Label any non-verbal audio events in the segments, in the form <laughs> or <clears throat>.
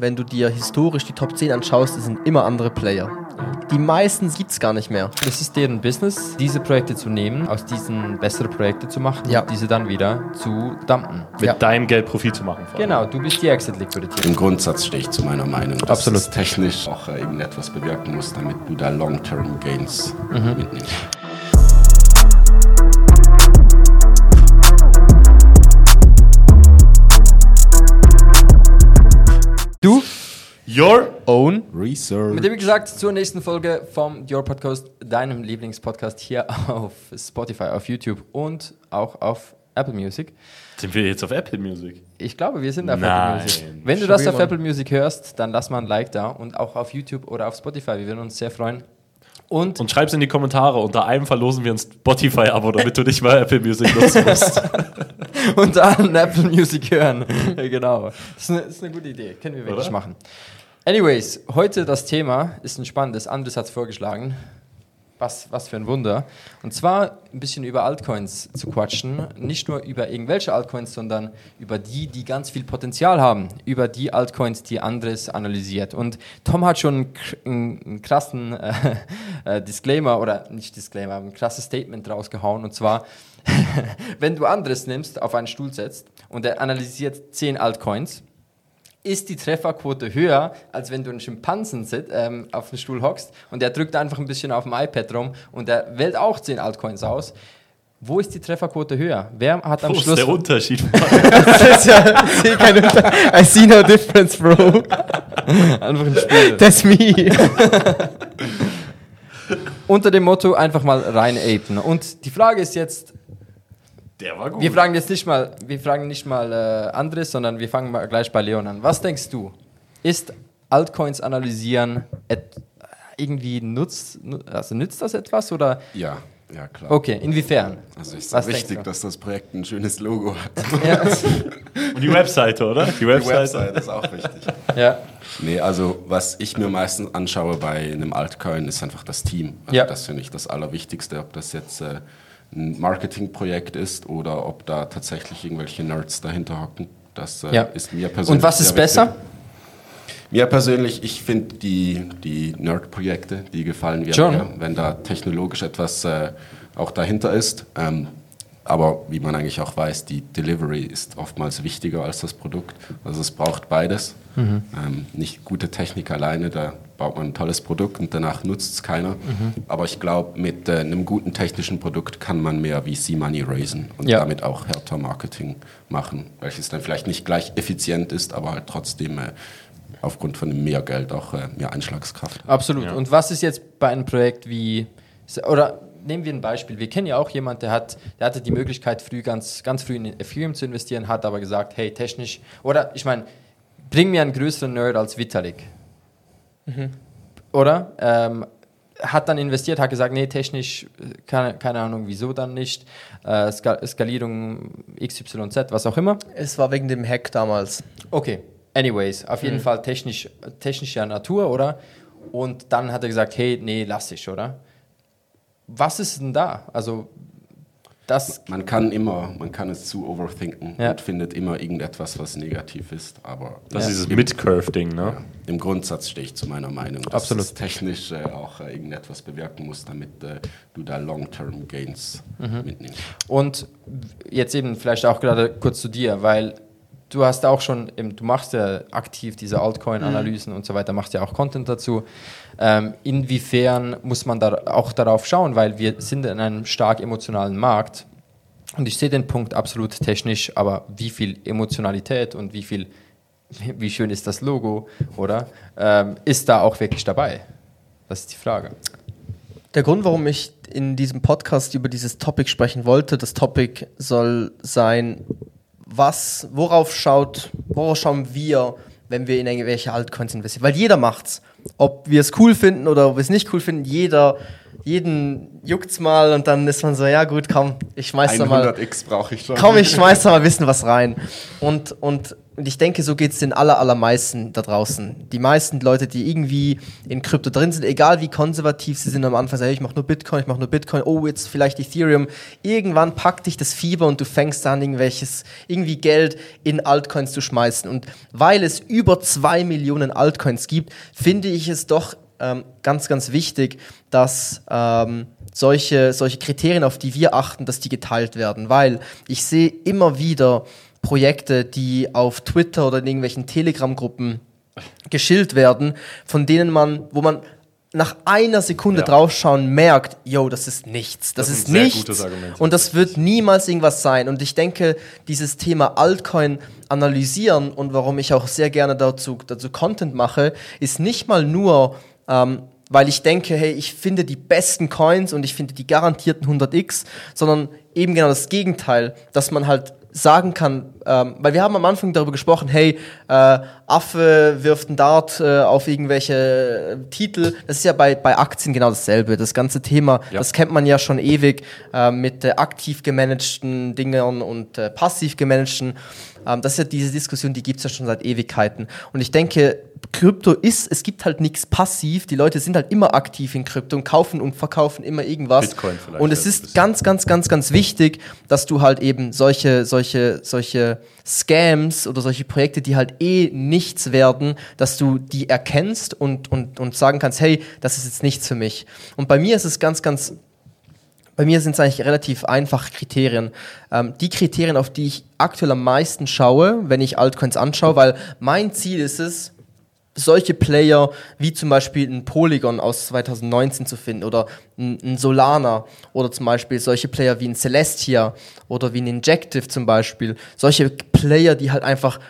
Wenn du dir historisch die Top 10 anschaust, das sind immer andere Player. Die meisten gibt es gar nicht mehr. Es ist deren Business, diese Projekte zu nehmen, aus diesen bessere Projekte zu machen Ja. und diese dann wieder zu dumpen. Mit Ja. deinem Geld Profit zu machen. Genau, du bist die Exit-Liquidität. Im Grundsatz stehe ich zu meiner Meinung, dass Absolut. es technisch auch äh, irgendetwas bewirken muss, damit du da Long-Term Gains Mhm. mitnimmst. Du, Your Own. Research. Mit dem gesagt, zur nächsten Folge vom Your Podcast, deinem Lieblingspodcast hier auf Spotify, auf YouTube und auch auf Apple Music. sind wir jetzt auf Apple Music. Ich glaube, wir sind auf Nein. Apple Music. Wenn du das auf. Apple Music hörst, dann lass mal ein Like da und auch auf YouTube oder auf Spotify. Wir würden uns sehr freuen. Und, Und schreib's in die Kommentare. Unter einem verlosen wir ein Spotify-Abo, damit du nicht mal Apple Music nutzen musst. <laughs> und allen Apple Music hören. genau. Das ist, eine, das ist eine gute Idee. Können wir wirklich Oder? machen. Anyways, heute das Thema ist ein spannendes. Andres hat es vorgeschlagen. Was, was für ein Wunder. Und zwar ein bisschen über Altcoins zu quatschen. Nicht nur über irgendwelche Altcoins, sondern über die, die ganz viel Potenzial haben. Über die Altcoins, die Andres analysiert. Und Tom hat schon einen, kr- einen, einen krassen äh, <laughs> äh, Disclaimer oder nicht Disclaimer, ein krasses Statement rausgehauen. Und zwar, <laughs> wenn du Andres nimmst, auf einen Stuhl setzt und er analysiert 10 Altcoins, ist die Trefferquote höher, als wenn du einen Schimpansen sit, ähm, auf den Stuhl hockst und der drückt einfach ein bisschen auf dem iPad rum und der wählt auch 10 Altcoins aus. Wo ist die Trefferquote höher? Wer hat am Wo ist Schluss... der Unterschied? <laughs> Das ist ja, ich sehe keinen Unter I see no difference, bro. einfach ein Spiel. That's me. Unter dem Motto einfach mal rein apen. Und die Frage ist jetzt, Der war gut. wir fragen jetzt nicht mal, wir fragen nicht mal äh, Andres, sondern wir fangen mal gleich bei Leon an. Was denkst du? Ist Altcoins analysieren irgendwie nutzt, nu- also nützt das etwas oder? Ja, ja klar. Okay, inwiefern? Also ist es wichtig, dass das Projekt ein schönes Logo hat. <laughs> Ja. Und die Webseite, oder? Die Die Webseite. Website ist auch wichtig. ja. Nee, also was ich mir meistens anschaue bei einem Altcoin, ist einfach das Team. Also Ja. Das finde ich das Allerwichtigste, ob das jetzt äh, ein Marketingprojekt ist oder ob da tatsächlich irgendwelche Nerds dahinter hocken. Das äh, Ja. ist mir persönlich. Und was ist besser? wichtig. Mir persönlich, ich finde die, die Nerd-Projekte, die gefallen mir mehr, wenn da technologisch etwas äh, auch dahinter ist. Ähm, aber wie man eigentlich auch weiß, die Delivery ist oftmals wichtiger als das Produkt. Also es braucht beides. Mhm. Ähm, nicht gute Technik alleine, da baut man ein tolles Produkt und danach nutzt es keiner. Mhm. Aber ich glaube, mit äh, einem guten technischen Produkt kann man mehr VC-Money raisen und Ja. damit auch härter Marketing machen, welches dann vielleicht nicht gleich effizient ist, aber halt trotzdem äh, aufgrund von dem Mehrgeld auch äh, mehr Einschlagskraft. Absolut. Ja. Und was ist jetzt bei einem Projekt wie, oder nehmen wir ein Beispiel. Wir kennen ja auch jemanden, der, hat, der hatte die Möglichkeit, früh, ganz, ganz früh in Ethereum zu investieren, hat aber gesagt, hey, technisch, oder ich meine, bring mir einen größeren Nerd als Vitalik. Oder? Ähm, hat dann investiert, hat gesagt, nee, technisch, äh, keine, keine Ahnung, wieso dann nicht. Äh, Ska Skalierung XYZ, was auch immer. Es war wegen dem Hack damals. Okay, anyways, auf jeden Fall technisch, technischer Natur, oder? Und dann hat er gesagt, hey, nee, lass ich, oder? Was ist denn da? Also, das, Man kann immer, man kann es zu overthinken Ja. und findet immer irgendetwas, was negativ ist, aber Das Ja. ist dieses Mid-Curve-Ding, ne? Ja, Im Grundsatz stehe ich zu meiner Meinung, dass Absolut. es technisch äh, auch äh, irgendetwas bewirken muss, damit äh, du da Long-Term Gains Mhm. mitnimmst. und jetzt eben vielleicht auch gerade kurz zu dir, weil du hast auch schon, du machst ja aktiv diese Altcoin-Analysen und so weiter, machst ja auch Content dazu. Ähm, inwiefern muss man da auch darauf schauen, weil wir sind in einem stark emotionalen Markt und ich sehe den Punkt absolut technisch, aber wie viel Emotionalität und wie viel, wie schön ist das Logo, oder? Ähm, ist da auch wirklich dabei? Das ist die Frage. Der Grund, warum ich in diesem Podcast über dieses Topic sprechen wollte, das Topic soll sein, was, worauf schaut, worauf schauen wir, wenn wir in irgendwelche Altcoins investieren? Weil jeder macht's. Ob wir es cool finden oder ob wir es nicht cool finden, jeder, jeden juckt's mal und dann ist man so, ja gut, komm, ich schmeiß da mal. 100x brauche ich schon. Komm, ich <laughs> schmeiß da mal ein bisschen was rein. Und, und und ich denke, so geht es den aller, allermeisten da draußen. Die meisten Leute, die irgendwie in Krypto drin sind, egal wie konservativ sie sind am Anfang, sagen, hey, ich mache nur Bitcoin, ich mache nur Bitcoin, oh, jetzt vielleicht Ethereum. Irgendwann packt dich das Fieber und du fängst an, irgendwelches, irgendwie Geld in Altcoins zu schmeißen. Und weil es über zwei Millionen Altcoins gibt, finde ich es doch ähm, ganz, ganz wichtig, dass ähm, solche, solche Kriterien, auf die wir achten, dass die geteilt werden. Weil ich sehe immer wieder, Projekte, die auf Twitter oder in irgendwelchen Telegram-Gruppen geschillt werden, von denen man, wo man nach einer Sekunde Ja. draufschauen merkt, yo, das ist nichts. Das, Das ist ist nichts. Und das wird niemals irgendwas sein. Und ich denke, dieses Thema Altcoin analysieren und warum ich auch sehr gerne dazu, dazu Content mache, ist nicht mal nur, ähm, weil ich denke, hey, ich finde die besten Coins und ich finde die garantierten 100x, sondern eben genau das Gegenteil, dass man halt sagen kann, ähm, weil wir haben am Anfang darüber gesprochen, hey, äh, Affe wirft einen Dart äh, auf irgendwelche äh, Titel. Das ist ja bei, bei Aktien genau dasselbe. Das ganze Thema, Ja. das kennt man ja schon ewig äh, mit äh, aktiv gemanagten Dingern und äh, passiv gemanagten. Ähm, das ist ja diese Diskussion, die gibt es ja schon seit Ewigkeiten. Und ich denke, Krypto ist, es gibt halt nichts passiv. Die Leute sind halt immer aktiv in Krypto und kaufen und verkaufen immer irgendwas. Bitcoin vielleicht Und es ja so ein ist ganz, ganz, ganz, ganz wichtig, dass du halt eben solche, solche, solche Scams oder solche Projekte, die halt eh nichts werden, dass du die erkennst und, und, und sagen kannst, hey, das ist jetzt nichts für mich. Und bei mir ist es ganz, ganz bei mir sind es eigentlich relativ einfache Kriterien. Ähm, die Kriterien, auf die ich aktuell am meisten schaue, wenn ich Altcoins anschaue, weil mein Ziel ist es, solche Player wie zum Beispiel ein Polygon aus 2019 zu finden oder ein, Solana oder zum Beispiel solche Player wie ein Celestia oder wie ein Injective zum Beispiel. Solche Player, die halt einfach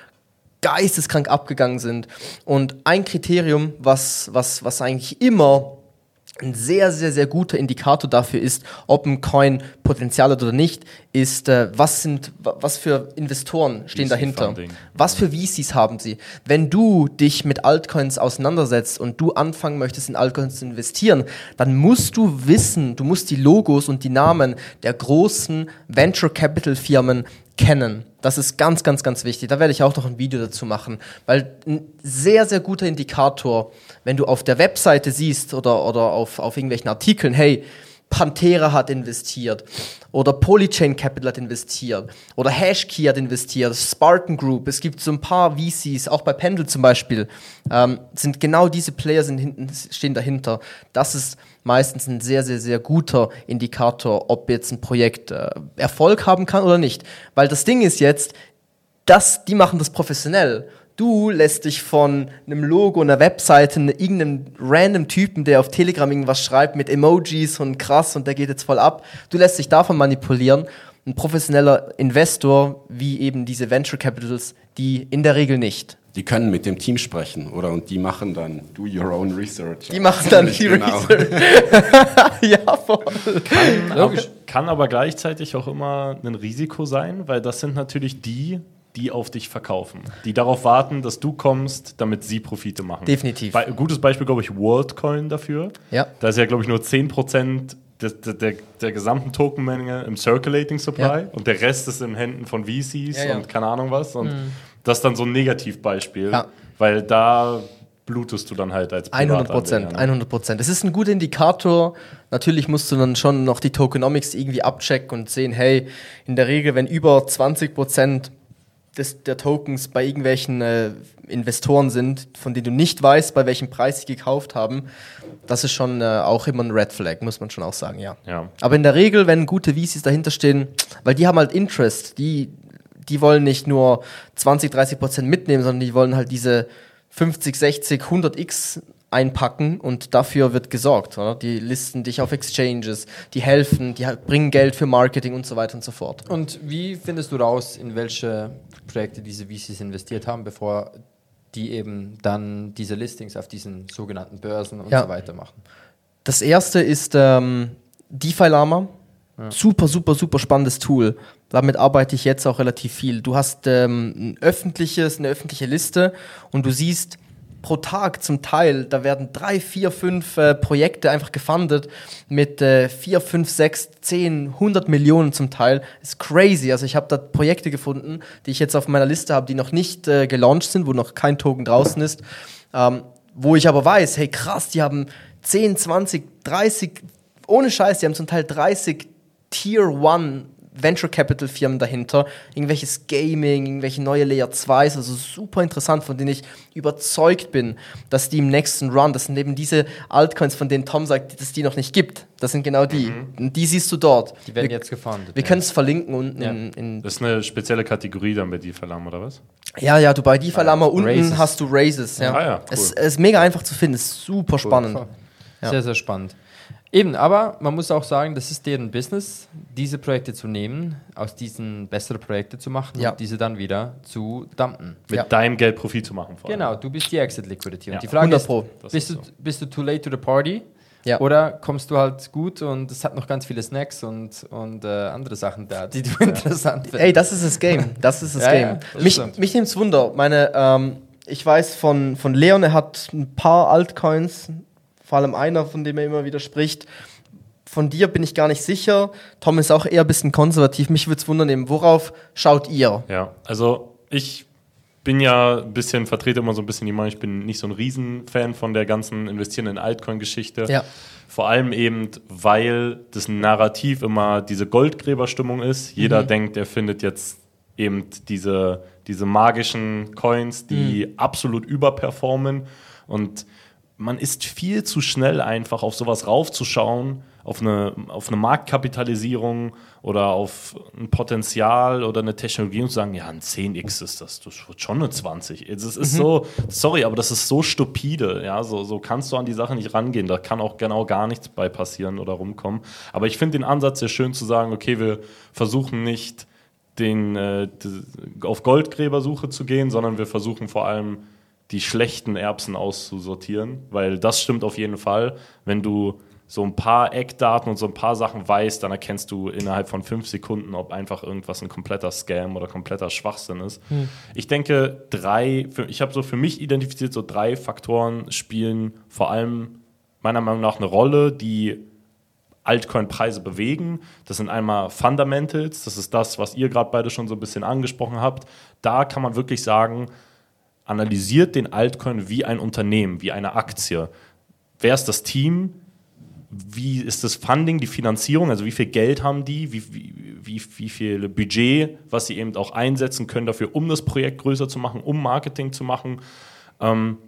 geisteskrank abgegangen sind. Und ein Kriterium, was, was, was eigentlich immer ein sehr, sehr, sehr guter Indikator dafür ist, ob ein Coin Potenzial hat oder nicht, ist, äh, was sind, wa- was für Investoren stehen VC dahinter? Funding. Was für VCs haben sie? Wenn du dich mit Altcoins auseinandersetzt und du anfangen möchtest, in Altcoins zu investieren, dann musst du wissen, du musst die Logos und die Namen der großen Venture Capital Firmen kennen. Das ist ganz, ganz, ganz wichtig. Da werde ich auch noch ein Video dazu machen, weil ein sehr, sehr guter Indikator, wenn du auf der Webseite siehst oder, oder auf, auf irgendwelchen Artikeln, hey, Pantera hat investiert oder Polychain Capital hat investiert oder Hashkey hat investiert, Spartan Group. Es gibt so ein paar VCs, auch bei Pendle zum Beispiel, ähm, sind genau diese Player sind hinten, stehen dahinter. Das ist meistens ein sehr, sehr, sehr guter Indikator, ob jetzt ein Projekt äh, Erfolg haben kann oder nicht. Weil das Ding ist jetzt, das, die machen das professionell. Du lässt dich von einem Logo, einer Webseite, ne- irgendeinem random Typen, der auf Telegram irgendwas schreibt mit Emojis und krass und der geht jetzt voll ab. Du lässt dich davon manipulieren. Ein professioneller Investor, wie eben diese Venture Capitals, die in der Regel nicht. Die können mit dem Team sprechen, oder? Und die machen dann do your own research. Die machen dann die Genau. Research. <laughs> ja, voll. Logisch. Kann aber gleichzeitig auch immer ein Risiko sein, weil das sind natürlich die, die auf dich verkaufen. Die darauf warten, dass du kommst, damit sie Profite machen. Definitiv. Be gutes Beispiel, glaube ich, WorldCoin dafür. Ja. Da ist ja, glaube ich, nur 10% des, der, der, der gesamten Tokenmenge im Circulating Supply Ja. und der Rest ist in Händen von VCs Ja, und keine Ahnung was. Und das ist dann so ein Negativbeispiel, weil da blutest du dann halt als 100 Prozent, Privatanleger, ne? 100 Prozent. Es ist ein guter Indikator. Natürlich musst du dann schon noch die Tokenomics irgendwie abchecken und sehen, hey, in der Regel, wenn über 20 Prozent des, der Tokens bei irgendwelchen äh, Investoren sind, von denen du nicht weißt, bei welchem Preis sie gekauft haben, das ist schon äh, auch immer ein Red Flag, muss man schon auch sagen, ja. Ja. Aber in der Regel, wenn gute VCs dahinter stehen, weil die haben halt Interest, die, die wollen nicht nur 20, 30 Prozent mitnehmen, sondern die wollen halt diese 50, 60, 100 X einpacken und dafür wird gesorgt. Oder? Die listen dich auf Exchanges, die helfen, die bringen Geld für Marketing und so weiter und so fort. Und wie findest du raus, in welche Projekte diese VCs investiert haben, bevor die eben dann diese Listings auf diesen sogenannten Börsen und Ja. so weiter machen? Das erste ist ähm, DeFi Lama. Super, super, super spannendes Tool. Damit arbeite ich jetzt auch relativ viel. Du hast ähm, ein öffentliches, eine öffentliche Liste und du siehst pro Tag zum Teil, da werden drei, vier, fünf äh, Projekte einfach gefundet mit äh, vier, fünf, sechs, zehn, hundert Millionen zum Teil. ist crazy. Also ich habe da Projekte gefunden, die ich jetzt auf meiner Liste habe, die noch nicht äh, gelauncht sind, wo noch kein Token draußen ist, ähm, wo ich aber weiß, hey krass, die haben 10, 20, 30, ohne Scheiß, die haben zum Teil 30 Tier 1 Venture Capital Firmen dahinter, irgendwelches Gaming, irgendwelche neue Layer 2s, also super interessant, von denen ich überzeugt bin, dass die im nächsten Run, das sind eben diese Altcoins, von denen Tom sagt, dass es die noch nicht gibt. Das sind genau die. Und die siehst du dort. Die werden wir, jetzt gefundet. Wir ja. können es verlinken unten Ja. in, in. Das ist eine spezielle Kategorie dann bei DeFi-Lam, oder was? Ja, ja, du bei DeFi Lama unten Raises. hast du Raises. Ja. Ah ja, cool. es, es ist mega einfach zu finden, es ist super spannend. Voll. Ja. Sehr, sehr spannend. Eben, aber man muss auch sagen, das ist deren Business, diese Projekte zu nehmen, aus diesen bessere Projekte zu machen Ja. und diese dann wieder zu dumpen. Mit Ja. deinem Geld Profit zu machen. Vor allem. Genau, du bist die Exit Liquidity. Ja. Und die Frage 100 ist, bist, ist du, bist du too late to the party? Ja. Oder kommst du halt gut und es hat noch ganz viele Snacks und, und äh, andere Sachen da, die du interessant findest? Ey, das ist das Game. Das ist das Ja, Game. ja, das mich stimmt. mich nimmt es Wunder. Meine, ähm, ich weiß von, von Leon, er hat ein paar Altcoins, vor allem einer, von dem er immer wieder spricht. Von dir bin ich gar nicht sicher. Tom ist auch eher ein bisschen konservativ. Mich würde es wundern, eben, worauf schaut ihr? Ja, also ich bin ja ein bisschen, vertrete immer so ein bisschen die Meinung, ich bin nicht so ein Riesenfan von der ganzen Investieren in Altcoin-Geschichte. Ja. Vor allem eben, weil das Narrativ immer diese Goldgräberstimmung ist. Jeder denkt, er findet jetzt eben diese, diese magischen Coins, die absolut überperformen. Und man ist viel zu schnell einfach auf sowas raufzuschauen, auf eine, auf eine Marktkapitalisierung oder auf ein Potenzial oder eine Technologie und zu sagen, ja, ein 10x ist das, das wird schon eine 20. Es ist so, sorry, aber das ist so stupide, ja, so, so kannst du an die Sache nicht rangehen, da kann auch genau gar nichts bei passieren oder rumkommen. Aber ich finde den Ansatz sehr schön zu sagen, okay, wir versuchen nicht den, äh, auf Goldgräbersuche zu gehen, sondern wir versuchen vor allem die schlechten Erbsen auszusortieren, weil das stimmt auf jeden Fall. Wenn du so ein paar Eckdaten und so ein paar Sachen weißt, dann erkennst du innerhalb von fünf Sekunden, ob einfach irgendwas ein kompletter Scam oder kompletter Schwachsinn ist. Ich denke, drei, ich habe so für mich identifiziert, so drei Faktoren spielen vor allem meiner Meinung nach eine Rolle, die Altcoin-Preise bewegen. Das sind einmal Fundamentals, das ist das, was ihr gerade beide schon so ein bisschen angesprochen habt. Da kann man wirklich sagen, analysiert den Altcoin wie ein Unternehmen, wie eine Aktie. Wer ist das Team? Wie ist das Funding, die Finanzierung? Also wie viel Geld haben die? Wie, wie, wie, wie viel Budget, was sie eben auch einsetzen können dafür, um das Projekt größer zu machen, um Marketing zu machen? Ähm,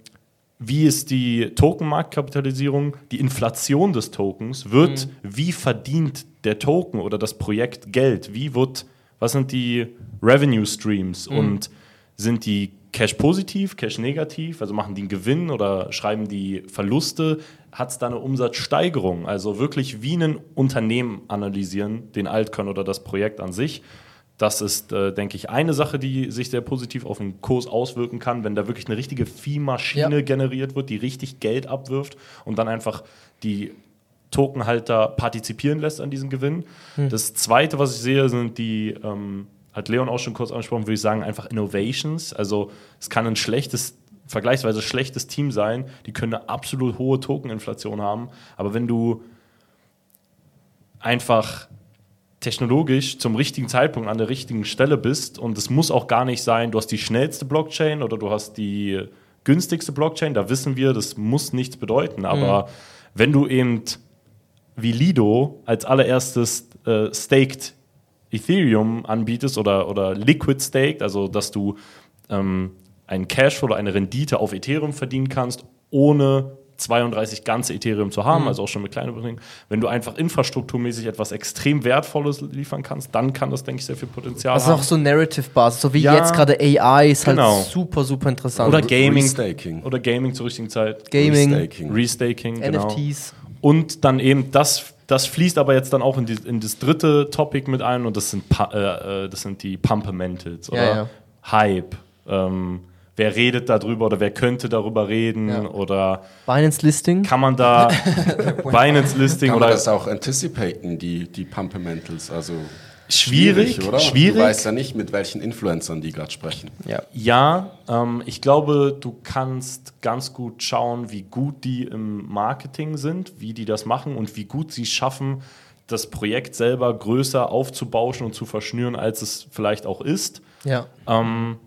wie ist die Tokenmarktkapitalisierung, die Inflation des Tokens, wird, wie verdient der Token oder das Projekt Geld, wie wird, was sind die Revenue Streams und sind die Cash positiv, Cash negativ, also machen die einen Gewinn oder schreiben die Verluste, hat es da eine Umsatzsteigerung, also wirklich wie ein Unternehmen analysieren, den Altcoin oder das Projekt an sich. Das ist, äh, denke ich, eine Sache, die sich sehr positiv auf den Kurs auswirken kann, wenn da wirklich eine richtige Viehmaschine Ja. generiert wird, die richtig Geld abwirft und dann einfach die Tokenhalter partizipieren lässt an diesem Gewinn. Das zweite, was ich sehe, sind die, ähm, hat Leon auch schon kurz angesprochen, würde ich sagen, einfach Innovations. Also es kann ein schlechtes, vergleichsweise schlechtes Team sein, die können eine absolut hohe Tokeninflation haben, aber wenn du einfach technologisch zum richtigen Zeitpunkt an der richtigen Stelle bist und es muss auch gar nicht sein, du hast die schnellste Blockchain oder du hast die günstigste Blockchain, da wissen wir, das muss nichts bedeuten, aber wenn du eben wie Lido als allererstes äh, staked Ethereum anbietest oder, oder Liquid staked, also dass du ähm, einen Cashflow oder eine Rendite auf Ethereum verdienen kannst, ohne 32 ganze Ethereum zu haben, also auch schon mit kleinen Beträgen. Wenn du einfach infrastrukturmäßig etwas extrem Wertvolles liefern kannst, dann kann das, denke ich, sehr viel Potenzial Das ist haben. auch so Narrative-Basis, so wie Ja. jetzt gerade AI ist Genau. halt super, super interessant. Oder Gaming. Restaking. Oder Gaming zur richtigen Zeit. Gaming, Restaking. Restaking, genau. NFTs. Und dann eben, das, das fließt aber jetzt dann auch in, die, in das dritte Topic mit ein und das sind, Pa- äh, äh, das sind die Pumpermentals oder Ja, ja. Hype. Ähm, wer redet darüber oder wer könnte darüber reden Ja. oder Binance Listing. kann man da <laughs> Binance Listing Kann oder man das auch anticipaten, die, die Pumpermentals? Also Schwierig, oder? schwierig. Du weißt ja nicht, mit welchen Influencern die gerade sprechen. Ja. Ja, ähm, ich glaube, du kannst ganz gut schauen, wie gut die im Marketing sind, wie die das machen und wie gut sie schaffen, das Projekt selber größer aufzubauschen und zu verschnüren, als es vielleicht auch ist. Ja. Ähm,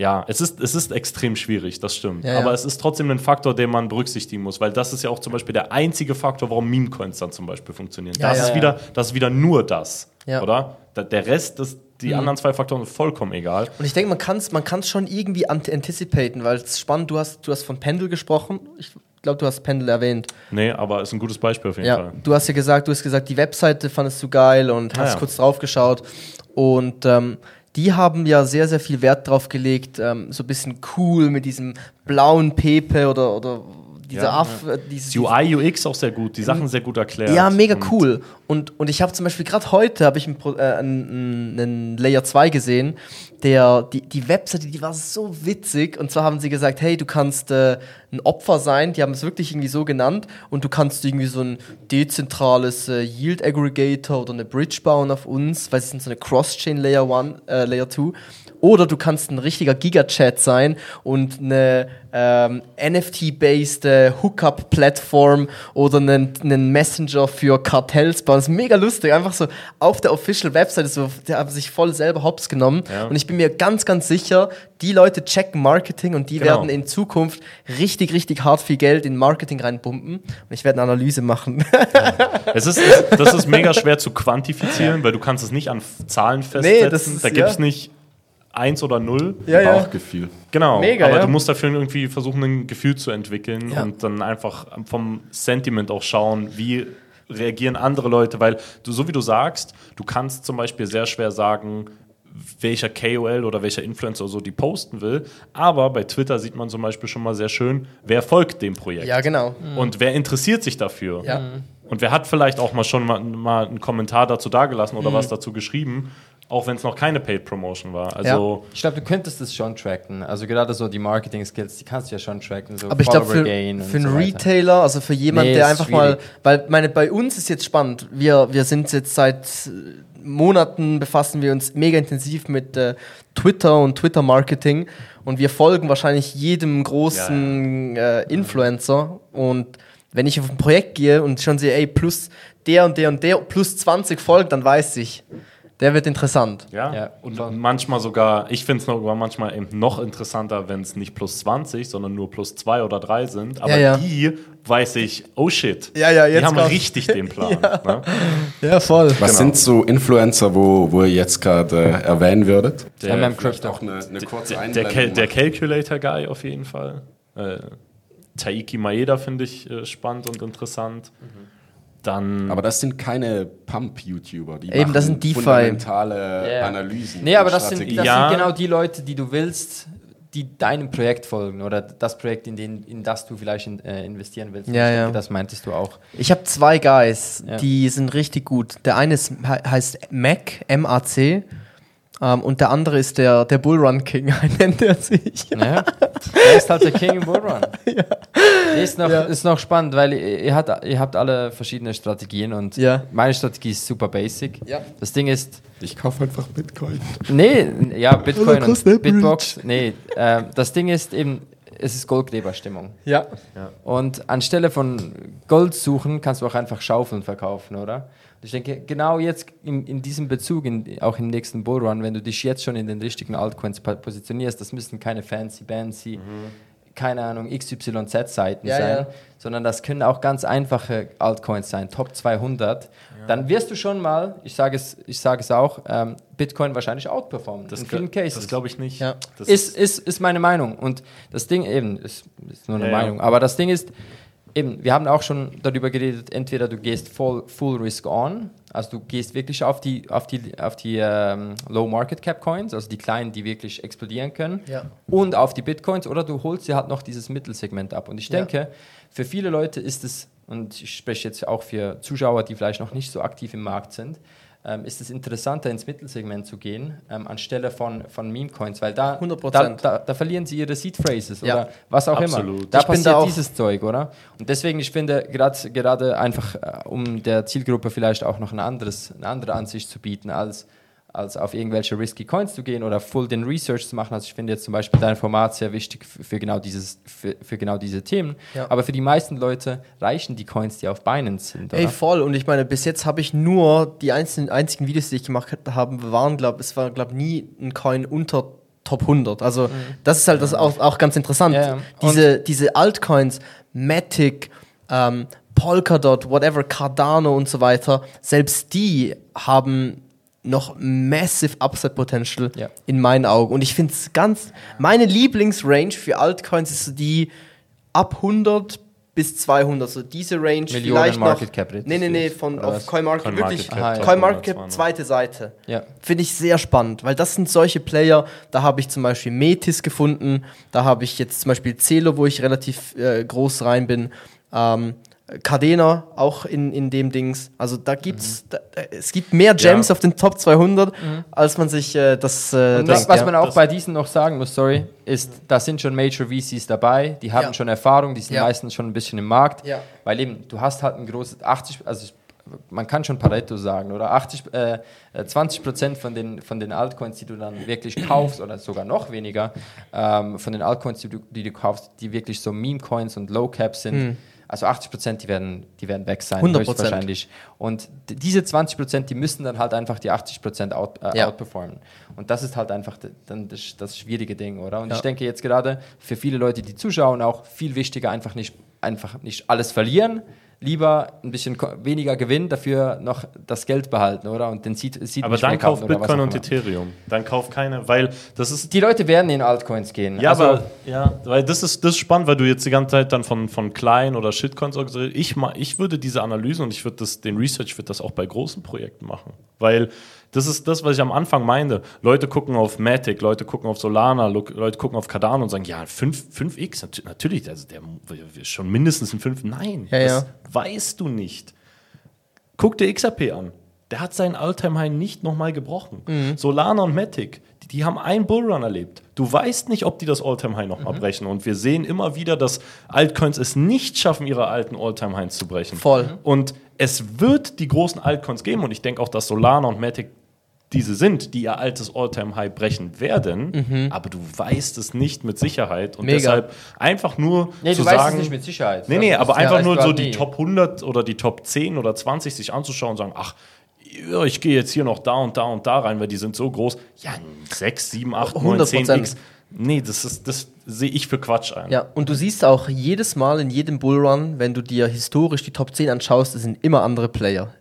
ja, es ist, es ist extrem schwierig, das stimmt. Ja, Aber ja. es ist trotzdem ein Faktor, den man berücksichtigen muss, weil das ist ja auch zum Beispiel der einzige Faktor, warum Meme-Coins dann zum Beispiel funktionieren. Ja, das, ist. Wieder, das ist wieder nur das, oder? Der Rest, das, die anderen zwei Faktoren sind vollkommen egal. Und ich denke, man kann es man kann's schon irgendwie ant- anticipaten, weil es ist spannend, du hast, du hast von Pendel gesprochen. Ich glaube, du hast Pendel erwähnt. Nee, aber ist ein gutes Beispiel auf jeden Ja, Fall. du hast ja gesagt, du hast gesagt, die Webseite fandest du geil und Ah, hast ja. kurz drauf geschaut. Und ähm, die haben ja sehr, sehr viel Wert drauf gelegt, ähm, so ein bisschen cool mit diesem blauen Pepe oder, oder dieser Ja, Aff, äh, dieses, UI, UX auch sehr gut, die Sachen sehr gut erklärt. Ja, mega Und cool. Und, und ich habe zum Beispiel gerade heute habe ich einen, äh, einen, einen Layer 2 gesehen, der die, die Webseite, die war so witzig. Und zwar haben sie gesagt, hey, du kannst äh, ein Opfer sein, die haben es wirklich irgendwie so genannt, und du kannst irgendwie so ein dezentrales äh, Yield Aggregator oder eine Bridge bauen auf uns, weil sie sind so eine Cross-Chain Layer 1, äh, Layer 2. Oder du kannst ein richtiger Gigachat sein und eine ähm, NFT-based äh, Hookup-Plattform oder einen, einen Messenger für Kartells bauen. Das ist mega lustig. Einfach so auf der Official Website, so, die haben sich voll selber hops genommen. Ja. Und ich bin mir ganz, ganz sicher, die Leute checken Marketing und die Genau. werden in Zukunft richtig, richtig hart viel Geld in Marketing reinpumpen. Und ich werde eine Analyse machen. Es ist, es, das ist mega schwer zu quantifizieren, weil du kannst es nicht an Zahlen festsetzen. das ist- da gibt es ja. nicht eins oder null. Bauchgefühl. Genau, Mega, aber ja. du musst dafür irgendwie versuchen, ein Gefühl zu entwickeln Ja. und dann einfach vom Sentiment auch schauen, wie reagieren andere Leute, weil du, so wie du sagst, du kannst zum Beispiel sehr schwer sagen, welcher KOL oder welcher Influencer so die posten will, aber bei Twitter sieht man zum Beispiel schon mal sehr schön, wer folgt dem Projekt. ja, genau. Und wer interessiert sich dafür? Ja. Und wer hat vielleicht auch mal schon mal, mal einen Kommentar dazu dagelassen Mhm. oder was dazu geschrieben, auch wenn es noch keine Paid Promotion war. Also Ich glaube, du könntest das schon tracken. Also gerade so die Marketing-Skills, die kannst du ja schon tracken. So Aber ich glaube, für, für einen so. Retailer, also für jemanden, Nee, der einfach mal, schwierig. weil meine, bei uns ist jetzt spannend. Wir, wir sind jetzt seit äh, Monaten befassen wir uns mega intensiv mit äh, Twitter und Twitter-Marketing und wir folgen wahrscheinlich jedem großen Äh, Influencer und wenn ich auf ein Projekt gehe und schon sehe, ey, plus der und der und der plus 20 folgt, dann weiß ich, der wird interessant. Ja, Ja, und voll. manchmal sogar, ich finde es sogar manchmal eben noch interessanter, wenn es nicht plus 20, sondern nur plus 2 oder 3 sind. Aber Ja, ja. die weiß ich, oh shit, Ja, ja, die jetzt haben kommt's. richtig den <laughs> Plan. ne? Ja, voll. Was Genau. sind so Influencer, wo, wo ihr jetzt gerade äh, <laughs> erwähnen würdet? Der, MM Crypto. auch eine, eine kurze Der, Cal der. Calculator-Guy auf jeden Fall. Äh, Taiki Maeda finde ich äh, spannend und interessant. Dann Aber das sind keine Pump-YouTuber, die Eben, das sind DeFi. fundamentale Ja. Analysen. Nee, aber das sind, das Ja. sind genau die Leute, die du willst, die deinem Projekt folgen oder das Projekt, in, den, in das du vielleicht in, äh, investieren willst. Ja, ich ja. denke, das meintest du auch. Ich habe zwei Guys, Ja. die sind richtig gut. Der eine ist, he- heißt Mac, M-A-C. Ähm, und der andere ist der, der Bullrun King, <laughs> nennt er sich. Ja. Er ist halt der King im Bullrun. <laughs> Der Ist, noch, Ja. ist noch spannend, weil ihr, ihr, habt, ihr habt alle verschiedene Strategien und Ja. meine Strategie ist super basic. Ja. Das Ding ist, Ich kaufe einfach Bitcoin. nee, ja, Bitcoin und Bitbox, nee, äh, das Ding ist eben, es ist Goldgräberstimmung. Ja. Und anstelle von Gold suchen, kannst du auch einfach Schaufeln verkaufen, oder? Ich denke, genau jetzt in, in diesem Bezug, in, auch im nächsten Bullrun, wenn du dich jetzt schon in den richtigen Altcoins positionierst, das müssen keine fancy, fancy, keine Ahnung, XYZ-Seiten Ja, sein, ja. sondern das können auch ganz einfache Altcoins sein, Top 200. Dann wirst du schon mal, ich sage es, ich sage es auch, ähm, Bitcoin wahrscheinlich outperformen. das, in vielen Cases. das glaube ich nicht. Ja. Das Ist, ist, ist meine Meinung. Und das Ding eben, ist, ist nur eine Ja, ja. Meinung, aber das Ding ist, eben, wir haben auch schon darüber geredet, entweder du gehst full, full risk on, also du gehst wirklich auf die, auf die, auf die ähm, Low Market Cap Coins, also die kleinen, die wirklich explodieren können, Ja. und auf die Bitcoins, oder du holst dir halt noch dieses Mittelsegment ab. Und ich Ja. denke, für viele Leute ist es, und ich spreche jetzt auch für Zuschauer, die vielleicht noch nicht so aktiv im Markt sind, ähm, ist es interessanter, ins Mittelsegment zu gehen, ähm, anstelle von, von Meme-Coins, weil da, 100%. da, da, da verlieren sie ihre Seed-Phrases Ja. oder was auch Absolut. immer. Da Ich passiert dieses Zeug, oder? Und deswegen, ich finde, grad- gerade einfach, äh, um der Zielgruppe vielleicht auch noch ein anderes, eine andere Ansicht zu bieten, als, als auf irgendwelche risky Coins zu gehen oder full den Research zu machen. Also ich finde jetzt zum Beispiel dein Format sehr wichtig für, für, genau, dieses, für, für genau diese Themen. Ja. Aber für die meisten Leute reichen die Coins, die auf Binance sind. Ey, Oder? voll. Und ich meine, bis jetzt habe ich nur die einzelnen, einzigen Videos, die ich gemacht habe, waren, glaube es war, glaube nie ein Coin unter Top 100. Also, das ist halt das auch, auch ganz interessant. Ja, ja. Diese, diese Altcoins, Matic, ähm, Polkadot, whatever, Cardano und so weiter, selbst die haben noch massive Upside Potential Ja. in meinen Augen. Und ich finde es ganz, meine Lieblingsrange für Altcoins ist so die ab 100 bis 200, so diese Range Millionen vielleicht Market noch. Cap Nee, nee, nee, von auf? CoinMarket, CoinMarket wirklich. CoinMarket, 200. zweite Seite. Ja. Finde ich sehr spannend, weil das sind solche Player, da habe ich zum Beispiel Metis gefunden, da habe ich jetzt zum Beispiel Celo, wo ich relativ äh, groß rein bin, ähm, Cadena auch in, in dem Dings. Also da gibt's, da, da, es gibt mehr Gems Ja. auf den Top 200, als man sich äh, das äh, denkt. was, ja. man auch Das- bei diesen noch sagen muss, sorry, ist, da sind schon Major VCs dabei, die haben Ja. schon Erfahrung, die sind Ja. meistens schon ein bisschen im Markt, Ja. weil eben, du hast halt ein großes, 80, also ich- man kann schon Pareto sagen, oder 80, äh, äh, 20 Prozent von den, von den Altcoins, die du dann wirklich <clears throat> kaufst, oder sogar noch weniger, ähm, von den Altcoins, die du, die du kaufst, die wirklich so Meme-Coins und Low-Caps sind, also 80 Prozent, die werden, die werden weg sein, 100%. höchstwahrscheinlich. Und diese 20 Prozent, die müssen dann halt einfach die 80 Prozent out, äh, Ja. outperformen. Und das ist halt einfach dann das, das schwierige Ding, oder? Und Ja. ich denke jetzt gerade für viele Leute, die zuschauen, auch viel wichtiger, einfach nicht, einfach nicht alles verlieren. Lieber ein bisschen weniger Gewinn, dafür noch das Geld behalten, oder? Und den Seed, Seed Aber dann verkaufen kauf oder was Bitcoin und. Ethereum. Dann kauf keine, weil das ist Die Leute werden in Altcoins gehen. Ja, Also, aber ja, weil das ist, das ist spannend, weil du jetzt die ganze Zeit dann von, von kleinen oder Shitcoins ich, ich würde diese Analyse und ich würde das, den Research, würde das auch bei großen Projekten machen. Weil das ist das, was ich am Anfang meinte. Leute gucken auf Matic, Leute gucken auf Solana, Leute gucken auf Cardano und sagen, ja, 5, 5x, nat- natürlich, also der der ist schon mindestens ein 5. Nein, Ja, das ja. weißt du nicht. Guck dir XRP an. Der hat seinen Alltime-High nicht nochmal gebrochen. Mhm. Solana und Matic, die, die haben einen Bullrun erlebt. Du weißt nicht, ob die das Alltime-High nochmal Mhm. brechen. Und wir sehen immer wieder, dass Altcoins es nicht schaffen, ihre alten Alltime-Highs zu brechen. Voll. Und es wird die großen Altcoins geben. Und ich denke auch, dass Solana und Matic diese sind, die ihr altes Alltime-High brechen werden. Aber du weißt es nicht mit Sicherheit. Und Mhm. Mega. deshalb einfach nur nee, zu du weißt sagen, es nicht mit Sicherheit. Nee, nee, aber einfach weißt nur so die nie. Top 100 oder die Top 10 oder 20 sich anzuschauen und sagen, ach, ich gehe jetzt hier noch da und da und da rein, weil die sind so groß. Ja, 6, 7, 8, 9, 10 100%. X. Nee, das, ist, das sehe ich für Quatsch ein. Ja, und du siehst auch jedes Mal in jedem Bullrun, wenn du dir historisch die Top 10 anschaust, es sind immer andere Player.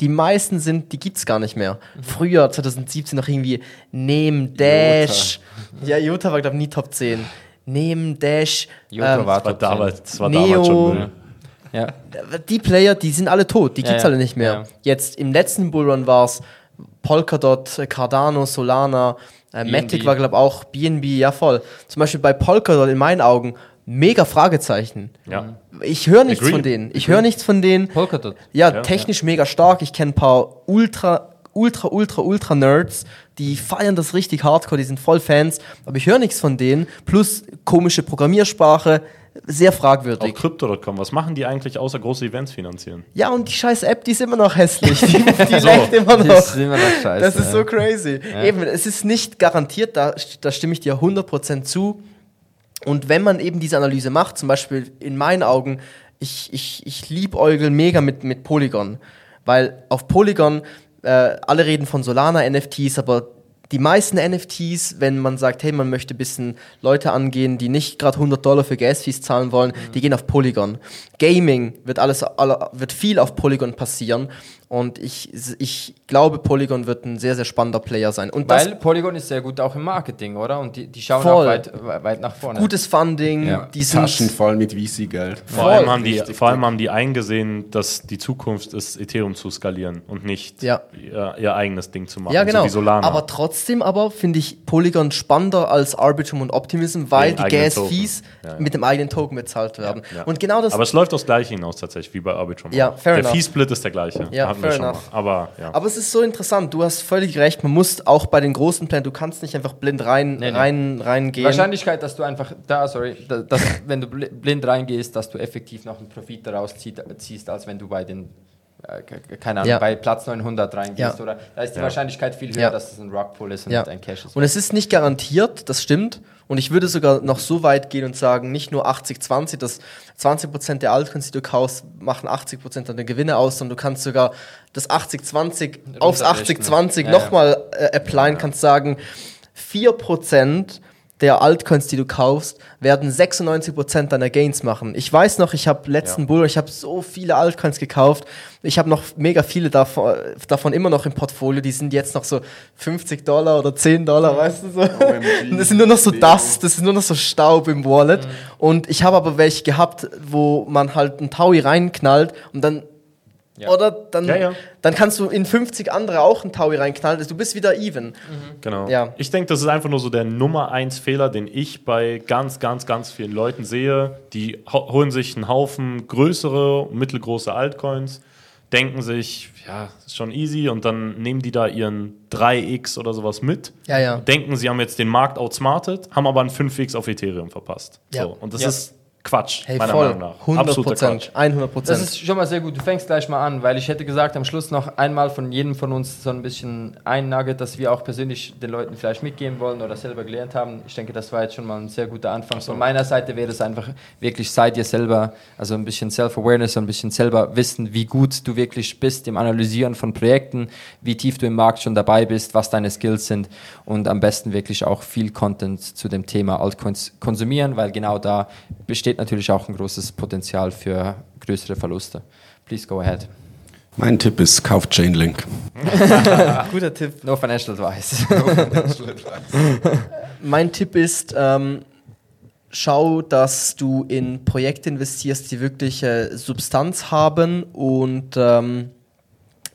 Die meisten sind, die gibt's gar nicht mehr. Früher, 2017, noch irgendwie Nehm Dash. Ja, Jota war, glaube ich, nie Top 10. Nehm Dash. Jota ähm, war Das war Top 10. damals, das war Neo. damals schon Müll. Ja. die Player, die sind alle tot, die Ja, gibt's ja. alle nicht mehr. Ja. Jetzt im letzten Bullrun war es Polkadot, äh, Cardano, Solana, äh. Matic war, glaube ich, auch BNB, ja voll. Zum Beispiel bei Polkadot in meinen Augen mega Fragezeichen. Ja. Ich höre nichts Agree. von denen. Ich höre nichts von denen. Polkadot. Ja, Ja, technisch mega stark. Ich kenne ein paar ultra, ultra, ultra, ultra Nerds, die feiern das richtig hardcore, die sind voll Fans, aber ich höre nichts von denen. Plus komische Programmiersprache, sehr Auch fragwürdig. Crypto.com, was machen die eigentlich außer große Events finanzieren? Ja, und die scheiß App, die ist immer noch hässlich. Die, die <laughs> leckt immer Das noch. ist immer noch scheiße. Das ist so ja. crazy. Eben, es ist nicht garantiert, da, da stimme ich dir 100% zu. Und wenn man eben diese Analyse macht, zum Beispiel in meinen Augen, ich, ich, ich liebäugel mega mit, mit Polygon. Weil auf Polygon, äh, alle reden von Solana-NFTs, aber die meisten NFTs, wenn man sagt, hey, man möchte ein bisschen Leute angehen, die nicht gerade 100 Dollar für Gas-Fees zahlen wollen, die gehen auf Polygon. Gaming wird alles, alle, wird viel auf Polygon passieren. Und ich, ich glaube, Polygon wird ein sehr, sehr spannender Player sein. Und das Weil Polygon ist sehr gut auch im Marketing, oder? Und die, die schauen Voll. auch weit, weit nach vorne. gutes Funding, Ja. die sind Taschen voll mit VC-Geld. Vor allem, haben die, vor allem haben die eingesehen, dass die Zukunft ist, Ethereum zu skalieren und nicht Ja. ihr, ihr eigenes Ding zu machen, Ja, genau. so. Aber trotzdem aber finde ich Polygon spannender als Arbitrum und Optimism, weil Den die Gas-Fees. Ja, ja. mit dem eigenen Token bezahlt werden. Ja. Und genau das Aber es läuft aufs Gleiche hinaus tatsächlich, wie bei Arbitrum. Ja, fair der. Fee-Split ist der gleiche. Ja, Hatten wir Fair schon mal. enough. Aber ja. Aber es ist so interessant, du hast völlig recht, man muss auch bei den großen Plänen, du kannst nicht einfach blind rein, Nee, nee. rein, Die reingehen. Wahrscheinlichkeit, dass du einfach da, sorry, da, dass, <laughs> wenn du bl- blind reingehst, dass du effektiv noch einen Profit daraus zieh- ziehst, als wenn du bei den, äh, ke- keine Ahnung, Ja. bei Platz 900 reingehst. Ja. Oder da ist die Ja. Wahrscheinlichkeit viel höher, Ja. dass es ein Rockpool ist und Ja. ein Cash ist. Und es ist nicht garantiert, das stimmt. Und ich würde sogar noch so weit gehen und sagen, nicht nur 80-20, dass 20% der Altcoins, die du kaufst, machen 80% deiner Gewinne aus, sondern du kannst sogar das 80-20 aufs Runterrechnen. 80-20 Ja, nochmal äh, applyen, kannst sagen, 4% der Altcoins, die du kaufst, werden 96% deiner Gains machen. Ich weiß noch, ich habe letzten Ja. Bull, ich habe so viele Altcoins gekauft. Ich habe noch mega viele davon, davon immer noch im Portfolio. Die sind jetzt noch so 50 Dollar oder 10 Dollar, weißt du so. Und <laughs> das sind nur noch so Dust, das ist nur noch so Staub im Wallet. Und ich habe aber welche gehabt, wo man halt einen Taui reinknallt und dann Ja. oder dann, Ja, ja. dann kannst du in 50 andere auch einen Taui reinknallen. Also Du bist wieder even. Genau. Ja. Ich denke, das ist einfach nur so der Nummer eins Fehler, den ich bei ganz, ganz, ganz vielen Leuten sehe. Die ho- holen sich einen Haufen größere, mittelgroße Altcoins, denken sich, ja, ist schon easy und dann nehmen die da ihren 3x oder sowas mit. Ja, ja. Denken, sie haben jetzt den Markt outsmartet, haben aber einen 5x auf Ethereum verpasst. Ja. So. Und das Ja. ist Quatsch, Hey, meiner voll. Meinung nach. 100 Absoluter Quatsch. Prozent. 100 Das ist schon mal sehr gut. Du fängst gleich mal an, weil ich hätte gesagt, am Schluss noch einmal von jedem von uns so ein bisschen ein Nugget, das wir auch persönlich den Leuten vielleicht mitgeben wollen oder selber gelernt haben. Ich denke, das war jetzt schon mal ein sehr guter Anfang. Von meiner Seite wäre es einfach wirklich, sei dir selber, also ein bisschen Self-Awareness, ein bisschen selber wissen, wie gut du wirklich bist im Analysieren von Projekten, wie tief du im Markt schon dabei bist, was deine Skills sind und am besten wirklich auch viel Content zu dem Thema Altcoins konsumieren, weil genau da besteht natürlich auch ein großes Potenzial für größere Verluste. Please go ahead. Mein Tipp ist, kauft Chainlink. <laughs> Guter Tipp. <laughs> No financial advice. Mein Tipp ist, ähm, schau, dass du in Projekte investierst, die wirklich äh, Substanz haben und ähm,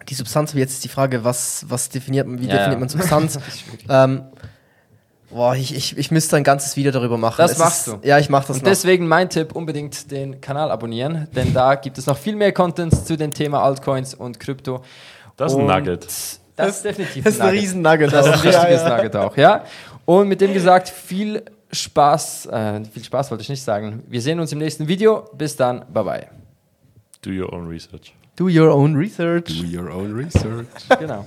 die Substanz, jetzt ist die Frage, was, was definiert man, wie Ja, definiert ja. man Substanz? <laughs> ähm, boah, ich, ich, ich müsste ein ganzes Video darüber machen. Das Es machst ist, du. Ja, ich mach das Und noch. deswegen mein Tipp, unbedingt den Kanal abonnieren, denn da gibt es noch viel mehr Content zu dem Thema Altcoins und Krypto. Das ist ein Nugget. Das ist definitiv Das ist ein Nugget. riesen Nugget. Das ist ein auch. richtiges Ja, ja. Nugget auch, ja. Und mit dem gesagt, viel Spaß, äh, viel Spaß wollte ich nicht sagen. Wir sehen uns im nächsten Video. Bis dann, bye bye. Do your own research. Do your own research. Do your own research. Genau.